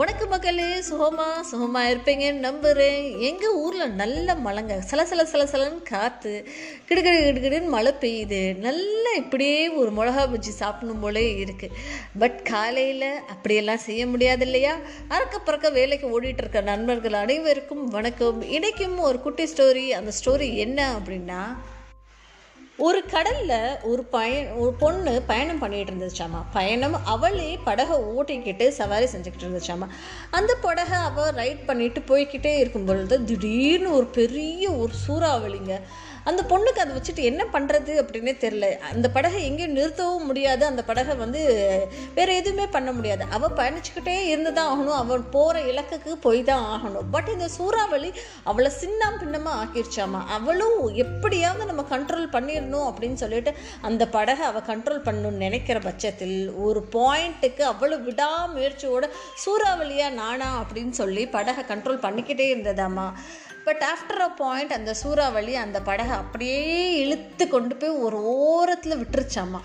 வணக்கம் மக்களே சுகமா சுகமா இருப்பீங்கன்னு நம்புகிறேன் எங்கள் ஊரில் நல்ல மழைங்க சில சில சல சலன்னு காற்று கிடுகிடு கிடுகிடுன்னு மழை பெய்யுது. நல்லா இப்படியே ஒரு மிளகா பஜ்ஜி சாப்பிடணும் போலே இருக்குது பட் காலையில் அப்படியெல்லாம் செய்ய முடியாது இல்லையா? அறக்க பறக்க வேலைக்கு ஓடிட்டு இருக்க நண்பர்கள் அனைவருக்கும் வணக்கம். இன்றைக்கும் ஒரு குட்டி ஸ்டோரி அந்த ஸ்டோரி என்ன அப்படின்னா ஒரு கடலில் ஒரு பய ஒரு பொண்ணு பயணம் பண்ணிகிட்டு இருந்துச்சாமா? பயணம் அவளே படகை ஓட்டிக்கிட்டு சவாரி செஞ்சுக்கிட்டு இருந்துச்சாமா? அந்த படகை அவள் ரைட் பண்ணிட்டு போய்க்கிட்டே இருக்கும் பொழுது திடீர்னு ஒரு பெரிய ஒரு சூறாவளிங்க. அந்த பொண்ணுக்கு அதை வச்சுட்டு என்ன பண்ணுறது அப்படின்னே தெரில அந்த படகை எங்கேயும் நிறுத்தவும் முடியாது. அந்த படகை வந்து வேறு எதுவுமே பண்ண முடியாது. அவள் பயணிச்சுக்கிட்டே இருந்து தான் ஆகணும். அவள் போகிற இலக்குக்கு போய் தான் ஆகணும். பட் இந்த சூறாவளி அவளை சின்னம் பின்னமாக ஆக்கிடுச்சாமா அவளும் எப்படியாவது நம்ம கண்ட்ரோல் பண்ணிடணும் அப்படின்னு சொல்லிட்டு அந்த படகை அவள் கண்ட்ரோல் பண்ணணும்னு நினைக்கிற பட்சத்தில் ஒரு பாயிண்ட்டுக்கு அவ்வளோ விடாமுயற்சியோட சூறாவளியாக நானா அப்படின்னு சொல்லி படகை கண்ட்ரோல் பண்ணிக்கிட்டே இருந்ததாம்மா பட் ஆஃப்டர் அ பாயிண்ட் அந்த சூறாவளி அந்த படகை அப்படியே இழுத்து கொண்டு போய் ஒரு ஓரத்தில் விட்டுருச்சாம்மா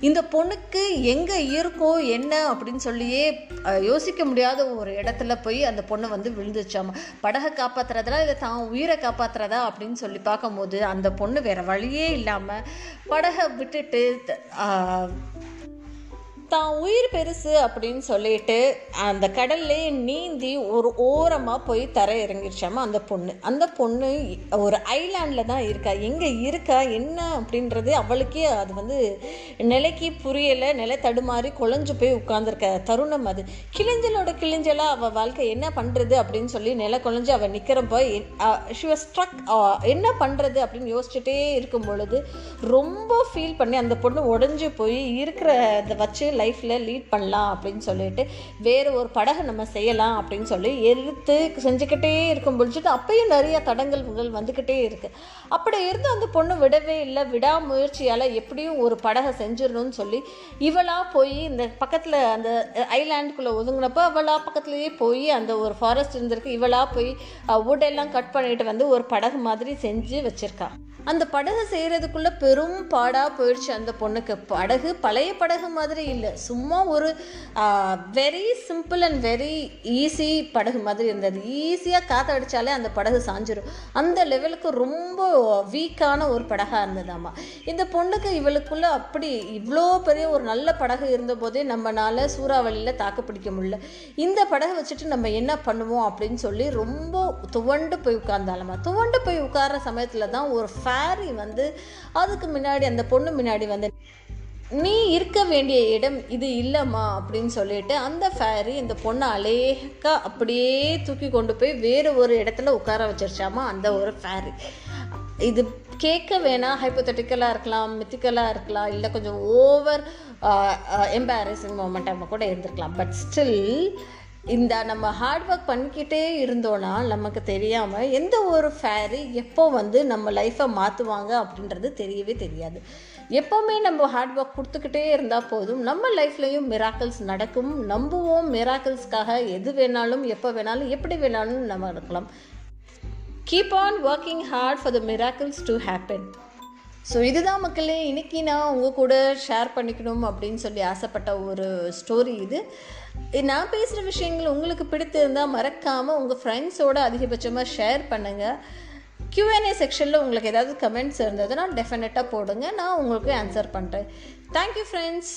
இந்த பொண்ணுக்கு எங்கே இருக்கோ என்ன அப்படின்னு சொல்லியே யோசிக்க முடியாத ஒரு இடத்துல போய் அந்த பொண்ணு வந்து விழுந்துச்சாமா படகை காப்பாற்றுறதா இல்லை தான் உயிரை காப்பாற்றுறதா அப்படின்னு சொல்லி பார்க்கும்போது அந்த பொண்ணு வேறு வழியே இல்லாமல் படகை விட்டுட்டு தான் உயிர் பெருசு அப்படின்னு சொல்லிட்டு அந்த கடல்லே நீந்தி ஒரு ஓரமாக போய் தர இறங்கிருச்சாமா அந்த பொண்ணு. அந்த பொண்ணு ஒரு ஐலாண்டில் தான் இருக்கா. எங்கே இருக்கா? என்ன? அப்படின்றது அவளுக்கே அது வந்து நிலைக்கு புரியலை. நிலை தடுமாறி குழஞ்சு போய் உட்காந்துருக்க தருணம் அது. கிழிஞ்சலோட கிழிஞ்சலாக அவள் வாழ்க்கை என்ன பண்ணுறது அப்படின்னு சொல்லி நில குழஞ்சு அவள் நிற்கிறப்போ ஷி வாஸ் ஸ்ட்ரக் என்ன பண்ணுறது அப்படின்னு யோசிச்சுட்டே இருக்கும் பொழுது ரொம்ப ஃபீல் பண்ணி அந்த பொண்ணு உடஞ்சி போய் இருக்கிற வச்சு லைஃப்பில் லீட் பண்ணலாம் அப்படின்னு சொல்லிட்டு வேறு ஒரு படகை நம்ம செய்யலாம் அப்படின்னு சொல்லி எடுத்து செஞ்சுக்கிட்டே இருக்கும் பொழுது அப்பயும் நிறைய தடங்கல்கள் வந்துக்கிட்டே இருக்குது அப்படி இருந்து அந்த பொண்ணு விடவே இல்லை. விடாமுயற்சியால் எப்படியும் ஒரு படகை செஞ்சிடணும்னு சொல்லி இவளாக போய் இந்த பக்கத்தில் அந்த ஐலாண்டுக்குள்ளே ஒதுங்கினப்போ அவளா பக்கத்துலேயே போய் அந்த ஒரு ஃபாரஸ்ட் இருந்திருக்கு. இவளாக போய் wood எல்லாம் கட் பண்ணிட்டு வந்து ஒரு படகு மாதிரி செஞ்சு வச்சுருக்காள் அந்த படகு செய்கிறதுக்குள்ளே பெரும் பாடாக போயிடுச்சு அந்த பொண்ணுக்கு. படகு பழைய படகு மாதிரி இல்லை. சும்மா ஒரு very simple and very easy படகு மாதிரி இருந்தது. ஈஸியாக காற்று அடித்தாலே அந்த படகு சாஞ்சிடும் அந்த லெவலுக்கு ரொம்ப வீக்கான ஒரு படகாக இருந்ததாம்மா இந்த பொண்ணுக்கு இவளுக்குள்ள அப்படி இவ்வளோ பெரிய ஒரு நல்ல படகு இருந்தபோதே நம்மளால் சூறாவளியில் தாக்கு பிடிக்க முடியல. இந்த படகை வச்சுட்டு நம்ம என்ன பண்ணுவோம் அப்படின்னு சொல்லி ரொம்ப துவண்டு போய் உட்கார்ந்தாலம்மா துவண்டு போய் உட்கார்ற சமயத்தில் தான் ஒரு ஃபேரி வந்து அதுக்கு முன்னாடி அந்த பொண்ணு முன்னாடி வந்து நீ இருக்க வேண்டிய இடம் இது இல்லைம்மா அப்படின்னு சொல்லிட்டு அந்த ஃபேரி இந்த பொண்ணை அலேக்கா அப்படியே தூக்கி கொண்டு போய் வேறு ஒரு இடத்துல உட்கார வச்சிருச்சாமா அந்த ஒரு ஃபேரி இது கேட்க வேணாம் ஹைப்போதட்டிக்கலாக இருக்கலாம் மித்திக்கலாக இருக்கலாம் இல்லை கொஞ்சம் ஓவர் எம்பாரசிங் மூமெண்ட்டாக கூட இருந்திருக்கலாம். பட் ஸ்டில் இந்த நம்ம ஹார்ட் ஒர்க் பண்ணிக்கிட்டே இருந்தோன்னா நமக்கு தெரியாமல் எந்த ஒரு ஃபேரி எப்போ வந்து நம்ம லைஃப்பை மாற்றுவாங்க அப்படின்றது தெரியவே தெரியாது. எப்போவுமே நம்ம ஹார்ட் ஒர்க் கொடுத்துக்கிட்டே இருந்தால் போதும். நம்ம லைஃப்லேயும் மிராக்கிள்ஸ் நடக்கும். நம்புவோம் மிராக்கிள்ஸ்க்காக எது வேணாலும் எப்போ வேணாலும் எப்படி வேணாலும் நம்ம இருக்கலாம். Keep on working hard for the miracles to happen so இதுதான் மக்களே இன்னைக்கு நான் உங்கள் கூட ஷேர் பண்ணிக்கணும் அப்படின்னு சொல்லி ஆசைப்பட்ட ஒரு ஸ்டோரி இது. நான் பேசுகிற விஷயங்கள் உங்களுக்கு பிடித்திருந்தால் மறக்காமல் உங்கள் ஃப்ரெண்ட்ஸோட அதிகபட்சமாக ஷேர் பண்ணுங்கள் கியூஎன்ஏ செக்ஷனில் உங்களுக்கு ஏதாவது கமெண்ட்ஸ் இருந்ததுன்னா டெஃபினட்டாக போடுங்க. நான் உங்களுக்கு ஆன்சர் பண்ணுறேன் தேங்க்யூ ஃப்ரெண்ட்ஸ்